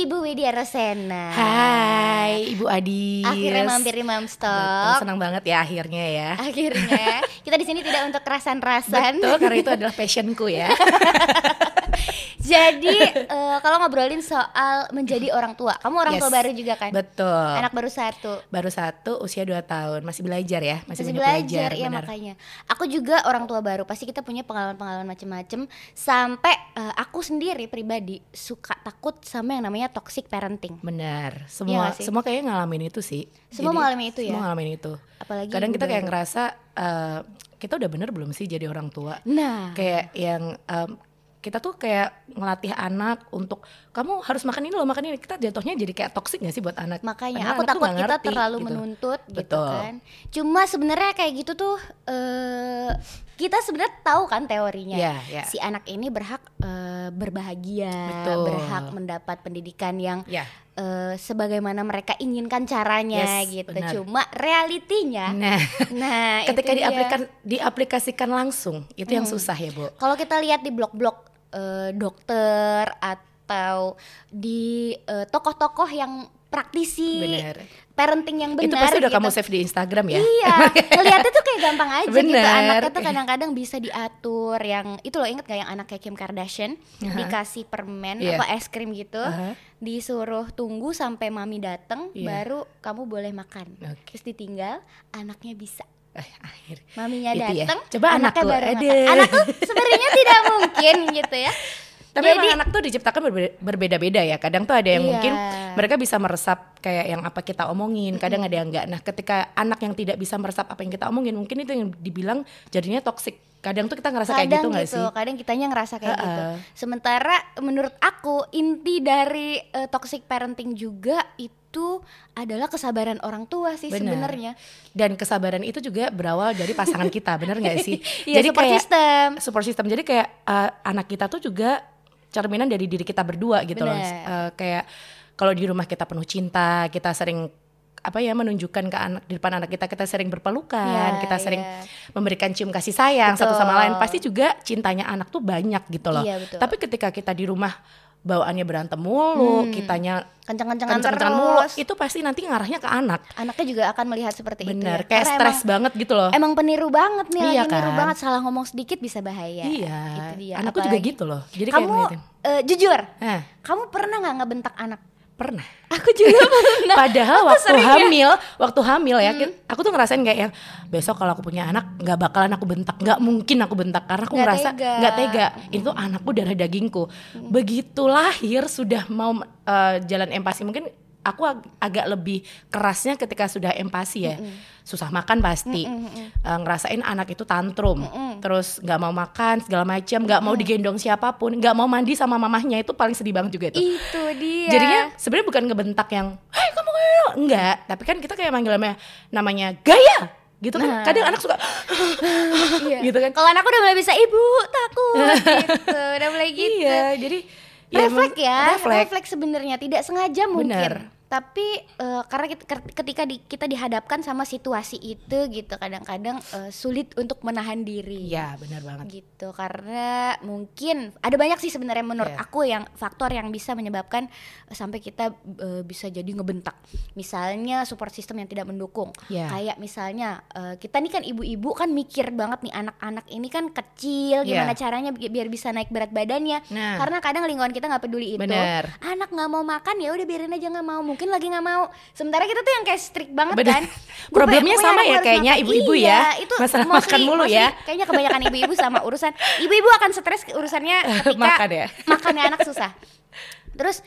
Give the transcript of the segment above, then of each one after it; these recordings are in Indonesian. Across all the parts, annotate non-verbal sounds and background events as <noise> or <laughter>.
Ibu Widya Rosena. Hai, Ibu Adi. Akhirnya mampir di Mamstock. Senang banget ya akhirnya ya. Akhirnya kita di sini tidak untuk kerasan-rasan. Betul, karena itu adalah passionku ya. <laughs> Jadi uh, kalau ngobrolin soal menjadi orang tua, kamu orang Yes. tua baru juga kan? Betul. Anak baru satu. baru satu, usia 2 tahun, masih belajar ya, masih, Masih banyak belajar, ya benar. makanya. Aku juga orang tua baru, pasti kita punya pengalaman-pengalaman macem-macem. Sampai eh, aku sendiri pribadi suka takut sama yang namanya toxic parenting. Benar. Iya Semua sih? semua kayaknya ngalamin itu sih. Semua mengalami itu ya? Semua ngalamin itu. Apalagi Kadang kita kayak ngerasa eh, kita udah bener belum sih jadi orang tua? Nah, Kayak yang em, kita tuh kayak ngelatih anak untuk kamu harus makan ini loh makan ini kita jatuhnya jadi kayak toxic gak sih buat anak makanya Padahal aku anak takut kita ngerti terlalu gitu. menuntut gitu Betul. kan. Cuma sebenarnya kayak gitu tuh eh kita sebenarnya tahu kan teorinya. Iya, iya. Si anak ini berhak eh, berbahagia, Betul. berhak mendapat pendidikan yang ya eh, sebagaimana mereka inginkan caranya Yes, gitu. benar. Cuma realitinya nah nah <laughs> ketika diaplikan diaplikasikan langsung itu yang Hmm. susah ya bu Kalau kita lihat di blog-blog eh, dokter atau di eh, tokoh-tokoh yang praktisi benar parenting yang benar itu pasti udah gitu. kamu save di Instagram ya Iya, <laughs> ngeliatnya tuh kayak gampang aja gitu. Bener. Anaknya tuh kadang-kadang bisa diatur yang itu loh inget gak yang anak kayak Kim Kardashian Aha. dikasih permen Iya. apa es krim gitu, Aha. disuruh tunggu sampai mami dateng Iya. baru kamu boleh makan. Oke. Terus ditinggal, anaknya bisa. Eh, akhir Maminya Itu ya. dateng, Coba anaknya baru. Anak tuh sebenarnya <laughs> tidak mungkin gitu ya. Tapi Jadi- emang anak tuh diciptakan berbe- berbeda-beda ya. Kadang tuh ada yang Iya. mungkin mereka bisa meresap kayak yang apa kita omongin, kadang ada yang enggak. Nah, ketika anak yang tidak bisa meresap apa yang kita omongin, mungkin itu yang dibilang jadinya toxic. Kadang tuh kita ngerasa kayak gitu kadang nggak gitu, sih? kadang kitanya ngerasa kayak Ha-ha. gitu. Sementara menurut aku inti dari eh, toxic parenting juga itu adalah kesabaran orang tua sih Benar. sebenarnya. Dan kesabaran itu juga berawal dari pasangan kita, bener nggak sih? <laughs> Iya, support system. support system. Jadi kayak uh, anak kita tuh juga cerminan dari diri kita berdua gitu loh. Bener. Uh, kayak kalau di rumah kita penuh cinta, kita sering apa ya menunjukkan ke anak di depan anak kita kita sering berpelukan, Ya, kita sering ya. memberikan cium kasih sayang satu Betul. sama lain. Pasti juga cintanya anak tuh banyak gitu loh. Iya, betul. Tapi ketika kita di rumah bawaannya berantem mulu, Hmm. kitanya Kencang-kencangan kenceng-kencengan terus. mulu, itu pasti nanti ngarahnya ke anak. Anaknya juga akan melihat seperti itu. Bener, ya. kayak Karena stres emang, banget gitu loh. emang peniru banget nih, Iya lagi niru kan? banget salah ngomong sedikit bisa bahaya. Iya, Itu dia. anakku juga Apalagi- gitu loh. Jadi kayak Kamu ngeliatin. eh, jujur, Nah, kamu pernah nggak ngebentak anak? Pernah. Aku juga <laughs> pernah. Padahal waktu sering ya. hamil, waktu hamil ya, kin- aku tuh ngerasain kayak yang besok kalau aku punya anak nggak bakalan aku bentak, nggak mungkin aku bentak karena aku Nggak ngerasa tega. nggak tega. Itu anakku darah dagingku. Begitu lahir sudah mau eh, jalan empati mungkin aku ag- agak lebih kerasnya ketika sudah empati ya. Susah makan pasti. Eh, ngerasain anak itu tantrum. Terus nggak mau makan segala macam, nggak mau digendong siapa pun, nggak mau mandi sama mamahnya itu paling sedih banget juga itu. Itu dia. Jadinya sebenarnya bukan ngebentak yang, hei kamu kayak enggak, tapi kan kita kayak manggil namanya, namanya gaya, gitu kan. Nah. Kadang anak suka, Iya. <laughs> gitu kan. Kalau anakku udah mulai bisa ibu takut <laughs> gitu, udah mulai gitu. Iya, jadi refleks emang- ya, refleks. refleks sebenarnya tidak sengaja mungkin. Bener. Tapi eh, karena kita, ketika di- kita dihadapkan sama situasi itu gitu, kadang-kadang eh, sulit untuk menahan diri. Iya, benar banget. gitu karena mungkin ada banyak sih sebenarnya menurut Iya. aku yang faktor yang bisa menyebabkan eh, sampai kita eh, bisa jadi ngebentak misalnya support system yang tidak mendukung Iya. kayak misalnya eh, kita nih kan ibu-ibu kan mikir banget nih anak-anak ini kan kecil gimana Iya. caranya bi- biar bisa naik berat badannya Nah. karena kadang lingkungan kita nggak peduli itu Bener. anak nggak mau makan ya udah biarin aja nggak mau mungkin lagi nggak mau sementara kita tuh yang kayak strict banget Bener. kan Gua Problemnya pengen- sama ya kayaknya ibu-ibu Iya, ya. itu Masalah mostly- makan mulu mostly ya. kayaknya kebanyakan ibu-ibu sama urusan ibu-ibu akan stres urusannya <laughs> ketika Makan ya. makannya anak susah terus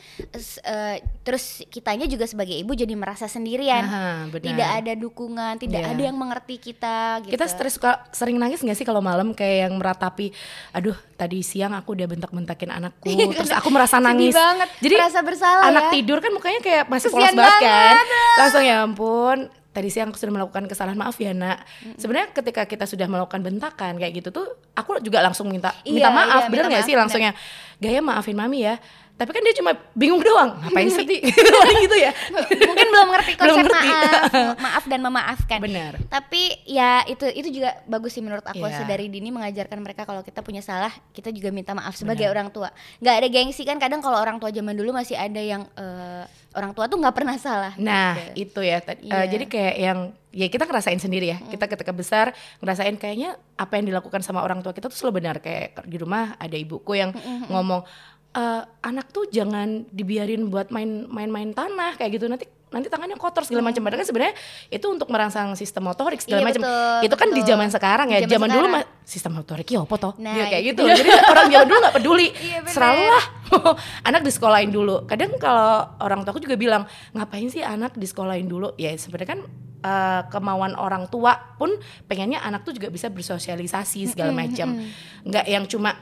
eh, terus kitanya juga sebagai ibu jadi merasa sendirian Aha, benar. tidak ada dukungan tidak Iya. ada yang mengerti kita gitu Kita stres sering nangis gak sih kalau malam kayak yang meratapi, aduh tadi siang aku udah bentak-bentakin anakku, <laughs> terus aku merasa Sedih nangis. banget, Jadi merasa bersalah anak ya. tidur kan mukanya kayak masih Kesian polos banget kan. banget. Langsung ya ampun, tadi siang aku sudah melakukan kesalahan maaf ya nak. Sebenarnya ketika kita sudah melakukan bentakan kayak gitu tuh, aku juga langsung minta Iya, minta maaf, iya, bener nggak sih langsungnya, gaya maafin mami ya. Tapi kan dia cuma bingung doang <laughs> ngapain sedih paling <laughs> gitu ya <laughs> Mungkin belum ngerti konsep Belum ngerti. maaf, maaf dan memaafkan. benar Tapi ya itu itu juga bagus sih menurut aku Iya. sedari dini mengajarkan mereka kalau kita punya salah kita juga minta maaf sebagai orang tua. nggak ada gengsi kan kadang kalau orang tua zaman dulu masih ada yang eh, orang tua tuh nggak pernah salah. Nah gitu. itu ya, Tadi- eh, Iya. jadi kayak yang ya kita ngerasain sendiri ya. Kita ketika besar ngerasain kayaknya apa yang dilakukan sama orang tua kita tuh selalu benar. Kayak di rumah ada ibuku yang ngomong "Eh, anak tuh jangan dibiarin buat main main-main tanah kayak gitu nanti nanti tangannya kotor segala macam. Padahal kan sebenarnya itu untuk merangsang sistem motorik segala Iya, macam. betul, Itu kan di betul. zaman sekarang ya. Di zaman Zaman dulu mah sistem motorik ya apa toh? Nah, Ya, kayak itu. gitu. Jadi <laughs> orang zaman dulu nggak peduli. Iya, bener. Selalu lah <laughs> anak disekolahin dulu. Kadang kalau orang tua aku juga bilang ngapain sih anak disekolahin dulu? Ya sebenarnya kan eh, kemauan orang tua pun pengennya anak tuh juga bisa bersosialisasi segala macam. Nggak yang cuma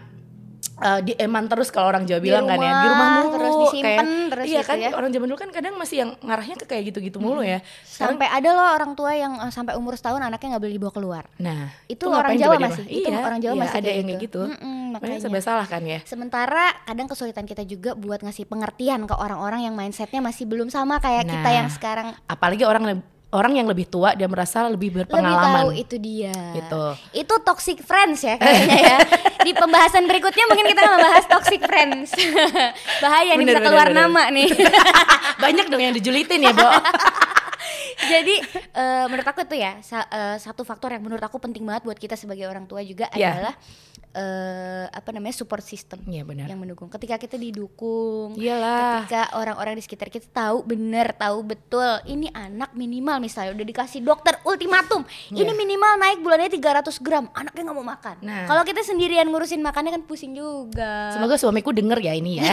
eh, di eman terus kalau orang Jawa bilang kan ya di rumah rumah, mulu terus disimpen, terus iya gitu kan ya. orang zaman dulu kan kadang masih yang ngarahnya ke kayak gitu-gitu mulu ya. Sekarang, Sampai ada loh orang tua yang eh, sampai umur setahun anaknya nggak boleh dibawa keluar. nah Itu tuh orang Jawa masih. rumah? Itu Iya, orang Jawa iya, masih ada kayak yang kayak gitu. gitu. Mm-mm, Makanya makanya. serba salah kan ya. Sementara kadang kesulitan kita juga buat ngasih pengertian ke orang-orang yang mindsetnya masih belum sama kayak kita Nah. yang sekarang Apalagi orang orang yang lebih tua dia merasa lebih lebih berpengalaman. tahu itu dia. Gitu. Itu toxic friends ya kayaknya ya. Di pembahasan berikutnya mungkin kita membahas toxic friends. <laughs> Bahaya nih Bener, bisa bener, keluar bener. nama nih. <laughs> Banyak dong yang dijulitin ya, Bo. <laughs> <laughs> Jadi eh, menurut aku itu ya sa- eh, satu faktor yang menurut aku penting banget buat kita sebagai orang tua juga Ya. adalah eh, apa namanya support system Iya benar. yang mendukung. Ketika kita didukung, Iyalah. ketika orang-orang di sekitar kita tahu bener, tahu betul ini anak minimal misalnya udah dikasih dokter ultimatum, Iya. ini minimal naik bulannya 300 gram, anaknya nggak mau makan. Nah. Kalau kita sendirian ngurusin makannya kan pusing juga. Semoga suamiku denger ya ini ya. <laughs>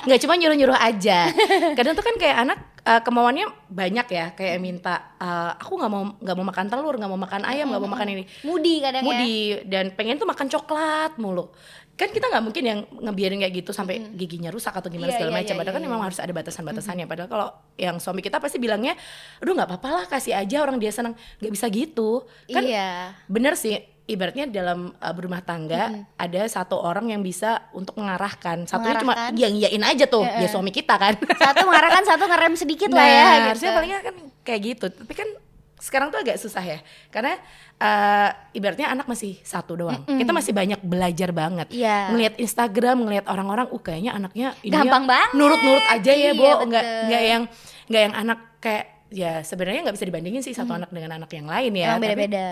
Nggak cuma nyuruh-nyuruh aja. Kadang tuh kan kayak anak eh, kemauannya banyak ya, kayak minta eh, aku nggak mau nggak mau makan telur, nggak mau makan ayam, nggak mau makan ini. Mudi kadang ya. Mudi dan pengen tuh makan coklat mulu. Kan kita nggak mungkin yang ngebiarin kayak gitu sampai giginya rusak atau gimana Iya, segala iya, macam. iya, Padahal kan iya, memang harus ada batasan-batasannya. Padahal kalau yang suami kita pasti bilangnya, aduh nggak apa-apa lah kasih aja orang dia senang. Nggak bisa gitu. Kan Iya. bener sih ibaratnya dalam uh, berumah tangga ada satu orang yang bisa untuk mengarahkan satunya cuma yang iyain aja tuh ya suami kita kan Satu mengarahkan, satu ngerem sedikit lah nah ya. gitu. harusnya palingnya kan kayak gitu tapi kan sekarang tuh agak susah ya karena uh, ibaratnya anak masih satu doang kita masih banyak belajar banget Iya. ngelihat Instagram ngelihat orang-orang uh kayaknya anaknya ini Gampang banget. nurut-nurut aja Iya, ya bo nggak betul. nggak yang nggak yang anak kayak ya sebenarnya nggak bisa dibandingin sih satu anak dengan anak yang lain ya Tapi- beda-beda.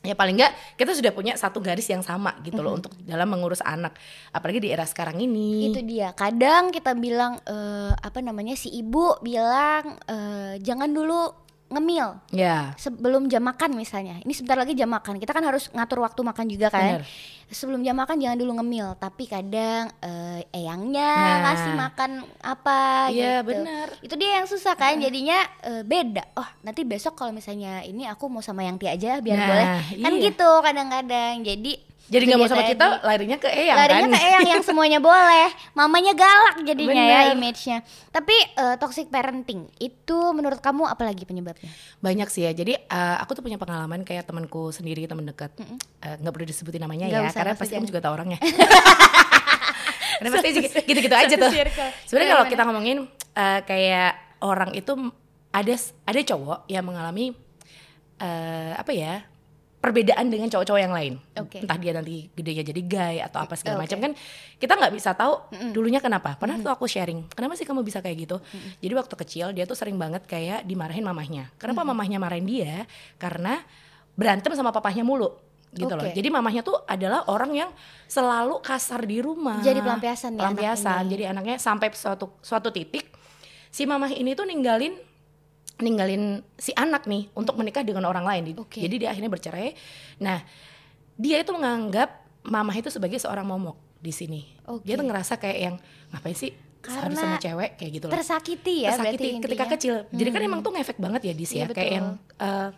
Ya paling nggak kita sudah punya satu garis yang sama gitu loh untuk dalam mengurus anak. Apalagi di era sekarang ini. Itu dia. Kadang kita bilang eh, apa namanya si ibu bilang eh, jangan dulu ngemil ya sebelum jam makan misalnya. Ini sebentar lagi jam makan. Kita kan harus ngatur waktu makan juga kan. Bener. Sebelum jam makan jangan dulu ngemil, tapi kadang eh, eyangnya Nah. ngasih makan apa Iya, gitu. bener. Itu dia yang susah kan. Jadinya eh, beda. Oh, nanti besok kalau misalnya ini aku mau sama yang Tia aja biar Nah, boleh. Kan iya. gitu kadang-kadang. Jadi jadi nggak mau dia sama tadi. kita larinya ke eyang larinya kan? ke eyang yang semuanya boleh. Mamanya galak jadinya ya Bener. image-nya. Tapi eh, toxic parenting itu menurut kamu apa lagi penyebabnya? Banyak sih ya. Jadi eh, aku tuh punya pengalaman kayak temanku sendiri teman dekat. Eh, nggak perlu disebutin namanya Nggak ya usah, karena pasti kamu juga tahu orangnya. <laughs> Karena pasti gitu-gitu aja tuh. sebenarnya kalau Gimana? kita ngomongin eh, kayak orang itu ada ada cowok yang mengalami eh, apa ya perbedaan dengan cowok-cowok yang lain. Oke. entah dia nanti gedenya jadi gay atau apa segala Oke. macam kan kita nggak bisa tahu dulunya kenapa. Pernah tuh aku sharing kenapa sih kamu bisa kayak gitu? Jadi waktu kecil dia tuh sering banget kayak dimarahin mamahnya. Kenapa mamahnya marahin dia? Karena berantem sama papahnya mulu gitu loh. Oke. jadi mamahnya tuh adalah orang yang selalu kasar di rumah. Jadi pelampiasan ya anak pelampiasan. ini. jadi anaknya sampai suatu suatu titik si mamah ini tuh ninggalin ninggalin si anak nih untuk menikah dengan orang lain. Oke. Jadi dia akhirnya bercerai. Nah, dia itu menganggap mamah itu sebagai seorang momok di sini. Oke. Dia tuh ngerasa kayak yang ngapain sih harus Karena sama cewek kayak gitu loh. tersakiti ya Tersakiti berarti ketika intinya. kecil. Jadi kan emang tuh ngefek banget ya di Iya, ya kayak betul. yang eh,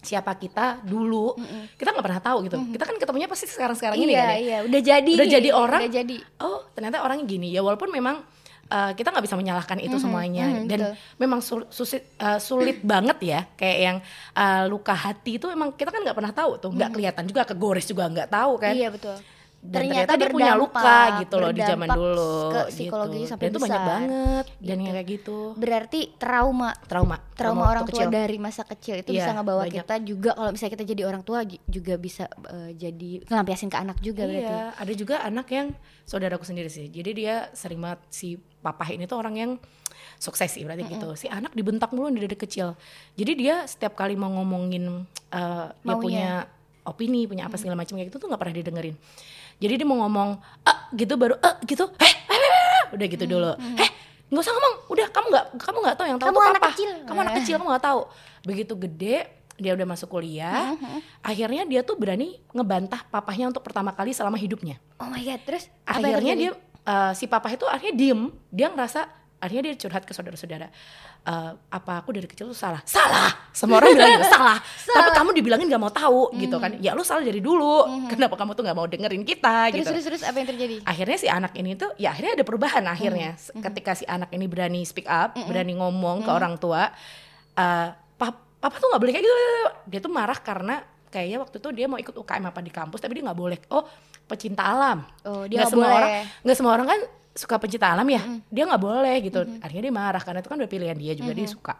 siapa kita dulu kita nggak pernah tahu gitu. Kita kan ketemunya pasti sekarang-sekarang ini iya kan ya. iya udah jadi Udah jadi orang. udah jadi oh ternyata orangnya gini ya walaupun memang uh, kita nggak bisa menyalahkan itu semuanya. Mhm, dan betul. memang sul- susit- uh, sulit banget ya kayak yang uh, luka hati itu emang kita kan nggak pernah tahu tuh nggak kelihatan juga kegores juga nggak tahu kan. Iya betul dan Ternyata ternyata, dia punya luka gitu loh di zaman dulu ke psikologi gitu. sampai dan itu banyak besar. banget dan Gitu. yang kayak gitu berarti trauma trauma trauma orang waktu tua kecil. dari masa kecil itu bisa Iya, ngebawa banyak. kita juga kalau misalnya kita jadi orang tua juga bisa eh, jadi ngelampiasin ke anak juga berarti Iya, ada juga anak yang saudaraku sendiri sih. Jadi dia sering banget si papa ini tuh orang yang sukses sih berarti gitu. Si anak dibentak mulu dari kecil. Jadi dia setiap kali mau ngomongin eh, dia punya opini, punya apa segala macam kayak gitu tuh nggak pernah didengerin. Jadi dia mau ngomong ah gitu baru ah gitu. Eh, eh, eh, eh," udah gitu dulu. Eh, nggak usah ngomong. Udah kamu nggak kamu nggak tahu yang tahu Kamu tuh anak papa. kecil. Kamu anak kecil kamu nggak tahu. Begitu gede dia udah masuk kuliah, akhirnya dia tuh berani ngebantah papahnya untuk pertama kali selama hidupnya oh my god terus akhirnya dia eh, si papa itu akhirnya diem dia ngerasa akhirnya dia curhat ke saudara-saudara Eh, apa aku dari kecil tuh salah? Salah! Semua orang bilang gitu salah! Tapi kamu dibilangin gak mau tahu gitu kan. Ya lu salah dari dulu. Kenapa kamu tuh gak mau dengerin kita? Terus gitu. terus terus apa yang terjadi? Akhirnya si anak ini tuh ya akhirnya ada perubahan akhirnya. S- ketika si anak ini berani speak up berani ngomong ke orang tua eh, pap- papa tuh nggak boleh kayak gitu. Dia tuh marah karena kayaknya waktu itu dia mau ikut UKM apa di kampus tapi dia nggak boleh. Oh pecinta alam. Oh dia nggak semua boleh. orang nggak semua orang kan suka pecinta alam ya dia nggak boleh gitu. Akhirnya dia marah karena itu kan udah pilihan dia juga dia suka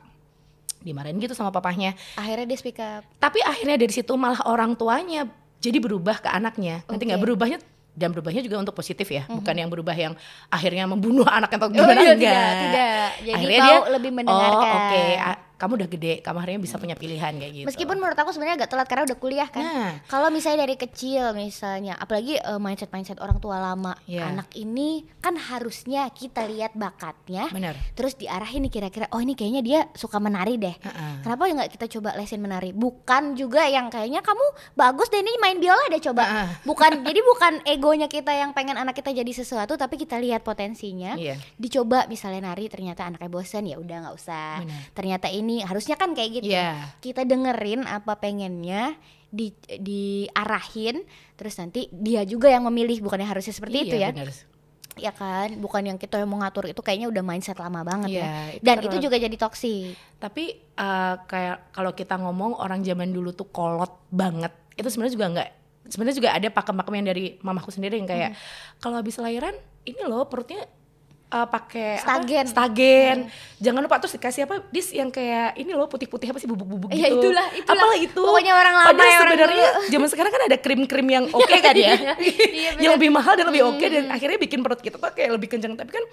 dimarahin gitu sama papahnya. Akhirnya dia speak up. Tapi akhirnya dari situ malah orang tuanya jadi berubah ke anaknya. Nanti nggak berubahnya dan berubahnya juga untuk positif ya bukan yang berubah yang akhirnya membunuh <laughs> anaknya atau Oh, gimana iya, enggak. tidak, tidak. Jadi akhirnya mau dia lebih mendengarkan. oh oke a- kamu udah gede kamu akhirnya bisa punya pilihan kayak gitu Meskipun menurut aku sebenarnya agak telat karena udah kuliah kan. Nah. Kalau misalnya dari kecil misalnya, apalagi mindset mindset orang tua lama, Iya. anak ini kan harusnya kita lihat bakatnya, benar terus diarahin nih kira-kira, oh ini kayaknya dia suka menari deh. Heeh. Kenapa ya nggak kita coba lesin menari? Bukan juga yang kayaknya kamu bagus deh nih main biola deh coba. Heeh. Bukan, <laughs> jadi bukan egonya kita yang pengen anak kita jadi sesuatu, tapi kita lihat potensinya. Iya. Dicoba misalnya nari, ternyata anaknya bosan ya udah nggak usah. Benar. Ternyata ini harusnya kan kayak gitu. Iya. Kita dengerin apa pengennya di diarahin terus nanti dia juga yang memilih bukannya harusnya seperti itu Iya, ya benar. ya kan bukan yang kita yang mau ngatur itu kayaknya udah mindset lama banget Iya, ya itu dan terlalu- itu juga jadi toksik Tapi eh, kayak kalau kita ngomong orang zaman dulu tuh kolot banget, itu sebenarnya juga nggak. Sebenarnya juga ada pakem-pakem yang dari mamaku sendiri yang kayak kalau habis lahiran ini loh perutnya eh, pakai apa? Stagen. stagen. Jangan lupa terus dikasih apa dis yang kayak ini loh putih-putih apa sih bubuk-bubuk Ya, gitu. itulah, itulah. Apalah itu. Pokoknya orang lama Padahal ya, orang sebenarnya zaman sekarang kan ada krim-krim yang oke kan ya. Iya, <laughs> yang lebih mahal dan lebih oke dan akhirnya bikin perut kita tuh kayak lebih kencang. Tapi kan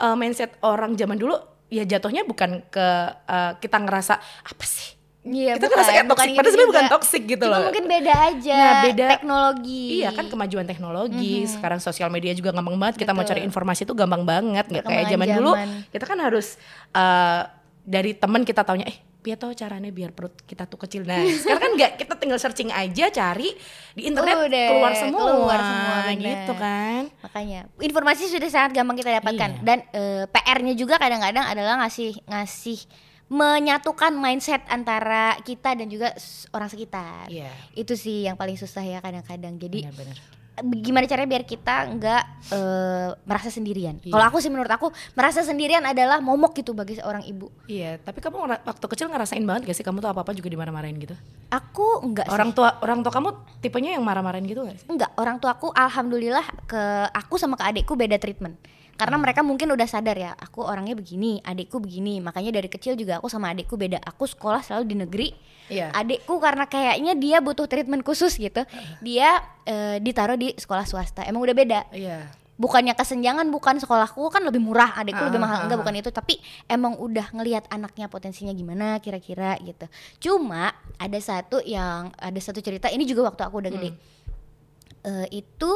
eh, mindset orang zaman dulu ya jatuhnya bukan ke eh, kita ngerasa apa sih Iya, kita bukan, ngerasa kayak toxic padahal sebenarnya bukan toxic gitu Cuma loh. mungkin beda aja Nah, beda. teknologi. Iya kan kemajuan teknologi. Sekarang sosial media juga gampang banget. Kita mau Betul. cari informasi itu gampang banget. Nggak kayak zaman dulu kita kan harus eh, dari teman kita taunya eh biar tahu caranya biar perut kita tuh kecil. Nah <laughs> sekarang kan nggak. Kita tinggal searching aja cari di internet Udah, keluar semua. Keluar semua, bener. gitu kan. Makanya informasi sudah sangat gampang kita dapatkan. Iya. dan eh, PR-nya juga kadang-kadang adalah ngasih ngasih menyatukan mindset antara kita dan juga orang sekitar. Iya. Itu sih yang paling susah ya kadang-kadang. Jadi benar-benar. gimana caranya biar kita nggak eh, merasa sendirian? Iya. kalau aku sih menurut aku merasa sendirian adalah momok gitu bagi seorang ibu. Iya tapi kamu waktu kecil ngerasain banget gak sih kamu tuh apa apa juga dimarah-marahin gitu? Aku enggak sih. orang tua orang tua kamu tipenya yang marah-marahin gitu gak sih? Enggak, orang tuaku alhamdulillah ke aku sama ke adikku beda treatment. Karena Hmm. mereka mungkin udah sadar ya, aku orangnya begini, adikku begini. Makanya dari kecil juga aku sama adikku beda. Aku sekolah selalu di negeri. Iya. Adikku karena kayaknya dia butuh treatment khusus gitu. <laughs> Dia eh, ditaruh di sekolah swasta. Emang udah beda. iya Bukannya kesenjangan, bukan sekolahku kan lebih murah, adikku lebih Ah, mahal. ah, Enggak, ah. bukan itu. Tapi emang udah ngelihat anaknya potensinya gimana kira-kira gitu. Cuma ada satu yang ada satu cerita ini juga waktu aku udah gede. Eh, itu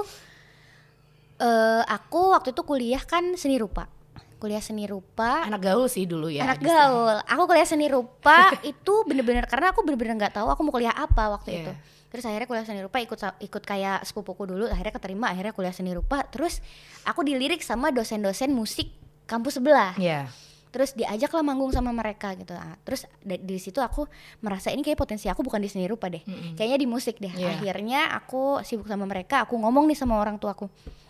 eh aku waktu itu kuliah kan seni rupa. Kuliah seni rupa anak gaul sih dulu ya anak gaul. Aku kuliah seni rupa <laughs> itu bener-bener karena aku bener-bener nggak tahu aku mau kuliah apa waktu Iya. itu. Terus akhirnya kuliah seni rupa ikut ikut kayak sepupuku dulu, akhirnya keterima, akhirnya kuliah seni rupa. Terus aku dilirik sama dosen-dosen musik kampus sebelah. Iya. Terus diajak lah manggung sama mereka gitu. Ah, Terus di situ aku merasa ini kayak potensi aku bukan di seni rupa deh. Mm-mm. Kayaknya di musik deh. Iya. Akhirnya aku sibuk sama mereka, aku ngomong nih sama orang tuaku. Aku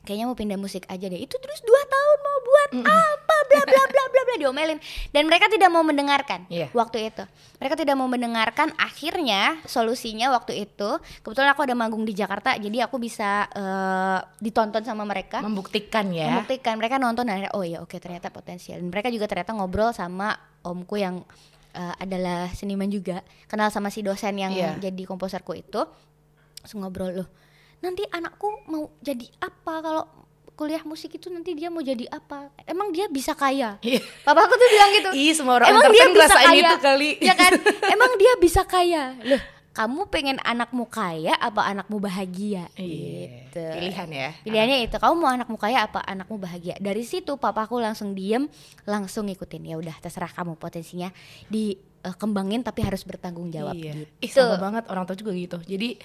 kayaknya mau pindah musik aja deh. Itu terus dua tahun mau buat apa bla bla bla bla bla. diomelin dan mereka tidak mau mendengarkan Iya. waktu itu mereka tidak mau mendengarkan akhirnya solusinya waktu itu kebetulan aku ada manggung di Jakarta jadi aku bisa eh, ditonton sama mereka Membuktikan ya. membuktikan mereka nonton dan oh ya oke ternyata potensial dan mereka juga ternyata ngobrol sama omku yang eh, adalah seniman juga kenal sama si dosen yang Iya. jadi komposerku itu terus ngobrol loh nanti anakku mau jadi apa kalau kuliah musik itu nanti dia mau jadi apa emang dia bisa kaya Iya. papa aku tuh bilang gitu Ih, semua orang emang dia bisa kaya itu kali. ya kan <laughs> emang dia bisa kaya loh kamu pengen anakmu kaya apa anakmu bahagia Iya. gitu Pilihan ya. Pilihannya itu, kamu mau anakmu kaya apa anakmu bahagia. Dari situ papaku langsung diem, langsung ngikutin. Ya udah terserah kamu potensinya dikembangin tapi harus bertanggung jawab Iya. gitu. Ih, sama banget orang tua juga gitu. Jadi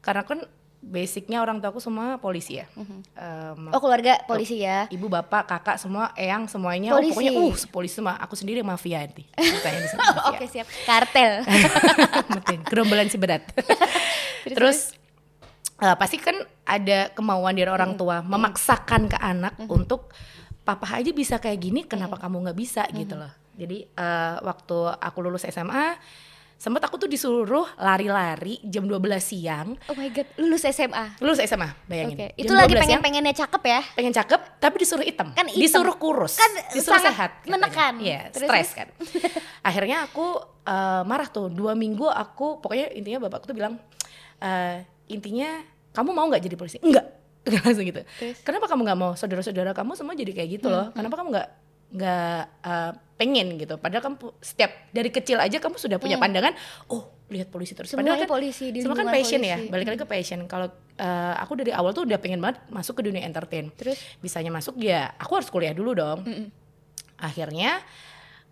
karena kan basicnya orang tua aku semua polisi ya. Em, Oh keluarga polisi ya. ibu bapak kakak semua eyang semuanya Polisi. oh, pokoknya uh polisi semua aku sendiri mafia nanti <laughs> mafia. Oke siap. Kartel. <laughs> Betul, gerombolan si berat <laughs> terus eh, pasti kan ada kemauan dari orang tua memaksakan ke anak untuk papa aja bisa kayak gini kenapa kamu nggak bisa gitu loh jadi eh, waktu aku lulus SMA sempat aku tuh disuruh lari-lari jam 12 siang. Oh my god, lulus SMA. lulus SMA bayangin. Oke. Jam Itu lagi 12 siang, pengen-pengennya cakep ya. pengen cakep tapi disuruh hitam, Kan hitam. disuruh kurus. Kan disuruh sangat sehat menekan. iya stres kan. <laughs> Akhirnya aku eh, marah tuh. Dua minggu aku pokoknya intinya bapakku tuh bilang eh, intinya kamu mau nggak jadi polisi? Enggak <laughs> langsung gitu. Terus? Hmm, kenapa kamu nggak mau? Saudara-saudara kamu semua jadi kayak gitu loh. Kenapa kamu nggak nggak eh, pengen gitu. Padahal kamu setiap dari kecil aja kamu sudah punya pandangan oh lihat polisi terus. Hmm. Semuanya padahal kan polisi, di semua kan passion ya. polisi. balik lagi ke passion. Kalau eh, aku dari awal tuh udah pengen banget masuk ke dunia entertain. Terus? bisanya masuk ya aku harus kuliah dulu dong. Akhirnya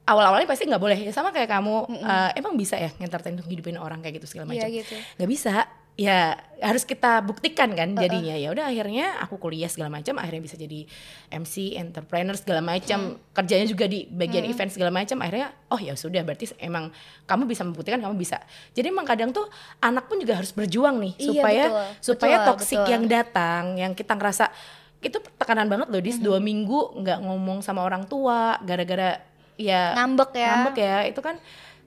awal-awalnya pasti nggak boleh. Ya sama kayak kamu eh, emang bisa ya ngentertain untuk hidupin orang? kayak gitu segala Iya macam. gitu. nggak bisa ya harus kita buktikan kan jadinya ya udah akhirnya aku kuliah segala macam akhirnya bisa jadi MC entrepreneur segala macam kerjanya juga di bagian event segala macam akhirnya oh ya sudah berarti emang kamu bisa membuktikan kamu bisa jadi emang kadang tuh anak pun juga harus berjuang nih Iya, supaya betul. supaya Betul, toksik betul. yang datang yang kita ngerasa itu tekanan banget loh dis Mm-hmm. dua minggu nggak ngomong sama orang tua gara-gara ya Ngambek ya. ngambek ya itu kan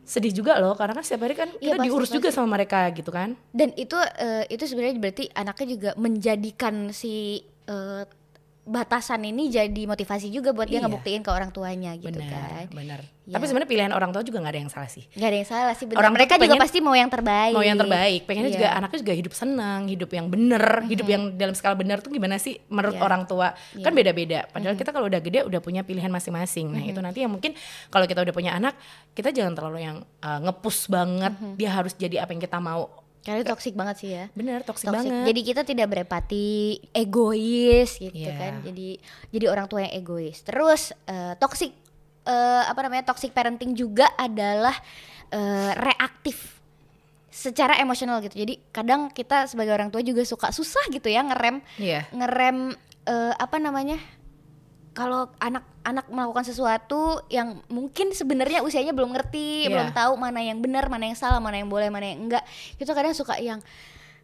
sedih juga loh karena kan setiap hari kan Iya, kita pasti, diurus juga pasti. sama mereka gitu kan Dan itu eh, itu sebenarnya berarti anaknya juga menjadikan si eh, batasan ini jadi motivasi juga buat dia Iya. ngebuktiin ke orang tuanya gitu benar kan. benar Ya. tapi sebenarnya pilihan orang tua juga nggak ada yang salah sih Gak ada yang salah sih benar. Orang Mereka tuh juga pengen- pasti mau yang terbaik. mau yang terbaik pengennya Iya. juga anaknya juga hidup senang hidup yang bener hidup yang dalam skala benar tuh gimana sih menurut Iya. orang tua kan Iya. beda-beda padahal kita kalau udah gede udah punya pilihan masing-masing nah itu nanti yang mungkin kalau kita udah punya anak kita jangan terlalu yang uh, ngepus banget dia harus jadi apa yang kita mau Karena itu toxic banget sih ya. bener toksik Toxic. banget Jadi kita tidak berempati, egois gitu Iya. kan. Jadi jadi orang tua yang egois. Terus eh, toxic eh, apa namanya? Toxic parenting juga adalah eh, reaktif secara emosional gitu. Jadi kadang kita sebagai orang tua juga suka susah gitu ya ngerem iya ngerem eh, apa namanya? Kalau anak-anak melakukan sesuatu yang mungkin sebenarnya usianya belum ngerti, Iya. belum tahu mana yang benar, mana yang salah, mana yang boleh, mana yang enggak. Itu kadang suka yang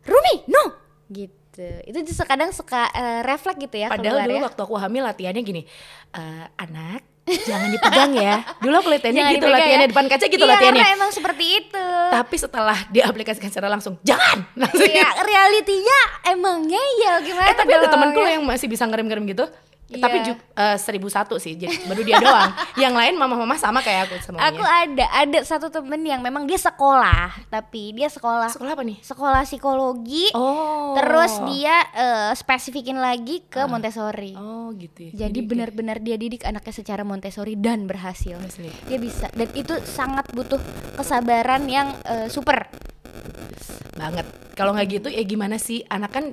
Rumi, no, gitu. Itu tuh kadang suka eh, refleks gitu ya Padahal dulu ya. waktu aku hamil latihannya gini, "Eh, anak jangan dipegang ya. Dulu aku latihannya Jangan gitu, dipegang latihannya ya. depan kaca gitu iya, latihannya. karena emang seperti itu. Tapi setelah diaplikasikan secara langsung, jangan. Langsung Iya, realitinya emang ngeyel gimana eh tapi ada temanku ya? yang masih bisa ngerem-ngerem gitu. Iya. Tapi ju- eh, seribu satu sih, jadi baru dia doang. <laughs> yang lain mama-mama sama kayak aku semuanya. Aku ada ada satu temen yang memang dia sekolah, tapi dia sekolah Sekolah apa nih? sekolah psikologi. Oh. Terus dia eh, spesifikin lagi ke Montessori. Oh gitu ya. Jadi benar-benar dia didik anaknya secara Montessori dan berhasil. Asli. Dia bisa dan itu sangat butuh kesabaran yang eh, super. banget. Kalau nggak gitu ya gimana sih? Anak kan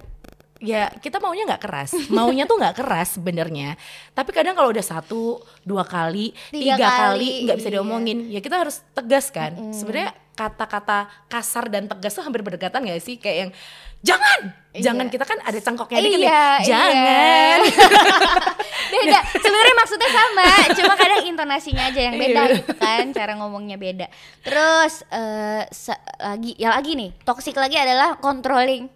ya kita maunya nggak keras, maunya tuh nggak keras sebenarnya. Tapi kadang kalau udah satu, dua kali, Tiga tiga, kali, nggak bisa iya. diomongin, ya kita harus tegas kan. Sebenarnya kata-kata kasar dan tegas tuh hampir berdekatan gak sih? Kayak yang jangan, Iya. jangan kita kan ada cangkoknya dikit Iya, nih. iya. Jangan. <laughs> beda sebenarnya maksudnya sama cuma kadang intonasinya aja yang beda Iya. gitu kan cara ngomongnya beda terus se- lagi ya lagi nih toxic lagi adalah controlling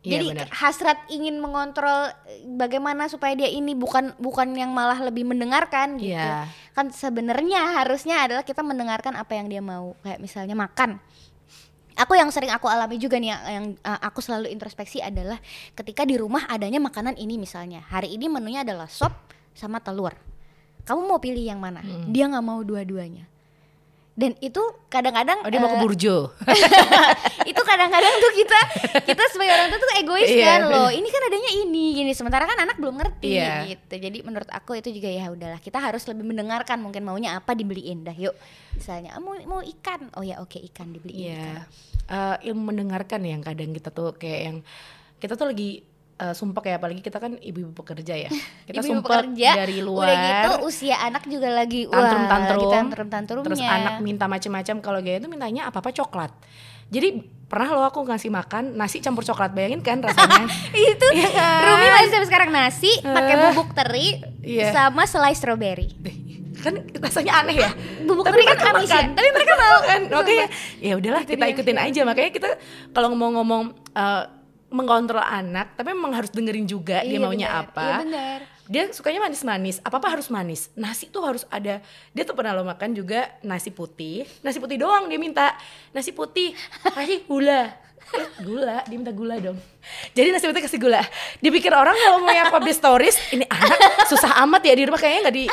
Iya, Jadi benar. hasrat ingin mengontrol eh, bagaimana supaya dia ini bukan bukan yang malah lebih mendengarkan gitu. Iya. Kan sebenarnya harusnya adalah kita mendengarkan apa yang dia mau. Kayak misalnya makan. Aku yang sering aku alami juga nih yang, yang, uh, aku selalu introspeksi adalah ketika di rumah adanya makanan ini misalnya. Hari ini menunya adalah sop sama telur. Kamu mau pilih yang mana? Dia nggak mau dua-duanya. Dan itu kadang-kadang Oh dia mau ke eh, burjo. <laughs> itu kadang-kadang tuh kita kita sebagai orang tua tuh egois Iya, kan bener. loh ini kan adanya ini gini sementara kan anak belum ngerti Iya. gitu jadi menurut aku itu juga ya udahlah kita harus lebih mendengarkan mungkin maunya apa dibeliin dah yuk misalnya "Ah, mau mau ikan oh ya oke ikan dibeliin ikan. Iya. Eh, ilmu mendengarkan yang kadang kita tuh kayak yang kita tuh lagi eh, sumpah ya apalagi kita kan ibu-ibu pekerja ya. <laughs> Kita Ibu-ibu sumpah pekerja, dari luar. udah gitu usia anak juga lagi tantrum wah, tantrum, lagi tantrum tantrumnya terus anak minta macem-macem kalau gaya itu mintanya apa apa coklat. Jadi pernah lo aku ngasih makan nasi campur coklat bayangin kan rasanya. <laughs> itu Iya kan? Rumi masih sampai sekarang nasi pakai bubuk teri Iya. sama selai strawberry kan rasanya aneh ya. Bubuk tapi teri kan amis ya, tapi mereka <laughs> mau. kan. Makanya ya udahlah Itu kita ikutin aja. Makanya kita kalau ngomong-ngomong eh, mengontrol anak, tapi memang harus dengerin juga dia Iya, maunya benar. apa. Iya. Dia sukanya manis-manis. Apa-apa harus manis. Nasi tuh harus ada. Dia tuh pernah lo makan juga nasi putih. Nasi putih doang dia minta. Nasi putih <laughs> kasih gula. Gula, dia minta gula dong. Jadi nasi putih kasih gula. Dipikir orang kalau mau yang publish stories, ini anak susah amat ya di rumah kayaknya nggak di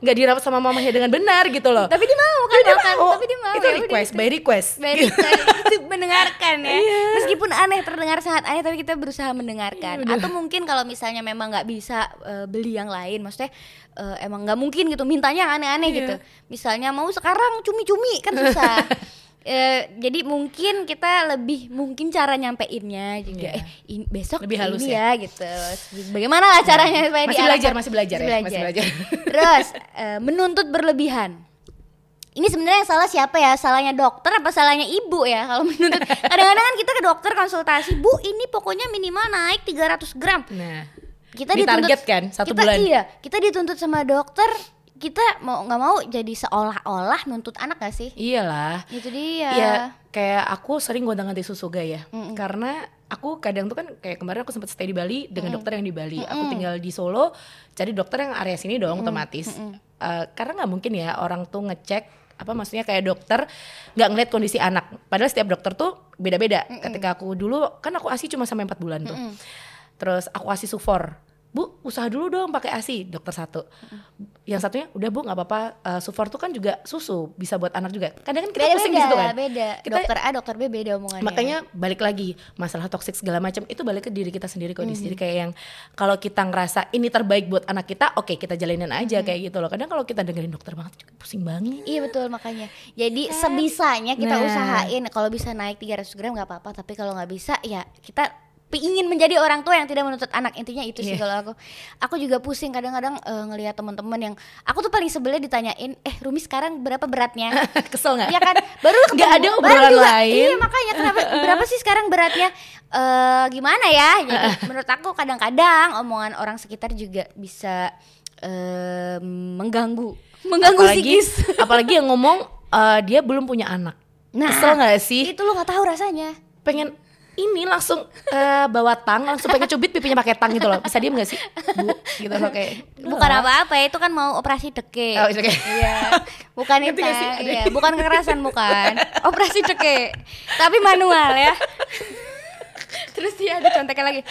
nggak dirawat sama mamanya dengan benar gitu loh. tapi dia mau kan Dia makan mau. tapi dia mau Itu ya request, by request. Gitu. good. itu mendengarkan ya. Iya. Meskipun aneh terdengar sangat aneh tapi kita berusaha mendengarkan. Atau mungkin kalau misalnya memang nggak bisa eh, beli yang lain, maksudnya eh, emang nggak mungkin gitu mintanya aneh-aneh Iya. gitu. Misalnya mau sekarang cumi-cumi kan susah. <laughs> Eh, jadi mungkin kita lebih mungkin cara nyampeinnya juga Iya. eh ini- besok Lebih halus ini ya. ya gitu. Bagaimana lah caranya supaya Masih belajar, masih belajar ya, masih belajar. <laughs> Terus eh, menuntut berlebihan. Ini sebenarnya yang salah siapa ya? Salahnya dokter apa salahnya ibu ya? Kalau menuntut <laughs> kadang-kadang kan kita ke dokter konsultasi, "Bu, ini pokoknya minimal naik 300 gram." Nah, Kita Ditarget kan, satu kita, bulan. Iya, kita dituntut sama dokter, kita mau nggak mau jadi seolah-olah nuntut anak gak sih? iyalah. Itu dia. Iya, kayak aku sering gonta-ganti susu gaya. Karena aku kadang tuh kan kayak kemarin aku sempat stay di Bali dengan dokter yang di Bali. Aku tinggal di Solo, cari dokter yang area sini dong otomatis. Eh, karena nggak mungkin ya orang tuh ngecek apa maksudnya kayak dokter nggak ngeliat kondisi anak. Padahal setiap dokter tuh beda-beda. Ketika aku dulu kan aku ASI cuma sampai 4 bulan tuh. Terus aku ASI sufor. Bu, usaha dulu dong pakai ASI, dokter satu. Yang satunya, udah bu nggak apa-apa, eh, sufor tuh kan juga susu, bisa buat anak juga. Kadang kan kita beda pusing di beda, situ kan. beda. Kita- dokter A, dokter B beda omongannya. Makanya balik lagi masalah toksik segala macam itu balik ke diri kita sendiri kok di Mm-hmm. Jadi kayak yang kalau kita ngerasa ini terbaik buat anak kita, oke kita jalanin aja Mm-hmm. kayak gitu loh. Kadang kalau kita dengerin dokter banget juga pusing banget. Iya betul makanya. Jadi sebisanya kita Nah. usahain kalau bisa naik 300 gram nggak apa-apa, tapi kalau nggak bisa ya kita ingin menjadi orang tua yang tidak menuntut anak intinya itu sih Iya. kalau aku aku juga pusing kadang-kadang eh, ngelihat teman-teman yang aku tuh paling sebelnya ditanyain eh Rumi sekarang berapa beratnya <laughs> Kesel nggak? ya kan baru Nggak ada obrolan juga. lain. iya makanya kenapa berapa sih sekarang beratnya eh gimana ya jadi <laughs> menurut aku kadang-kadang omongan orang sekitar juga bisa eh, mengganggu mengganggu apalagi psikis <laughs> apalagi yang ngomong eh, dia belum punya anak. Nah, Kesel nggak sih? itu lo nggak tahu rasanya Pengen ini langsung eh, bawa tang langsung pengen cubit pipinya pakai tang gitu loh. Bisa diem gak sih? Bu, gitu loh kayak. bukan apa-apa ya, itu kan mau operasi deke Oh, okay. iya bukan itu iya bukan kekerasan bukan operasi deke tapi manual ya terus dia ada contekan lagi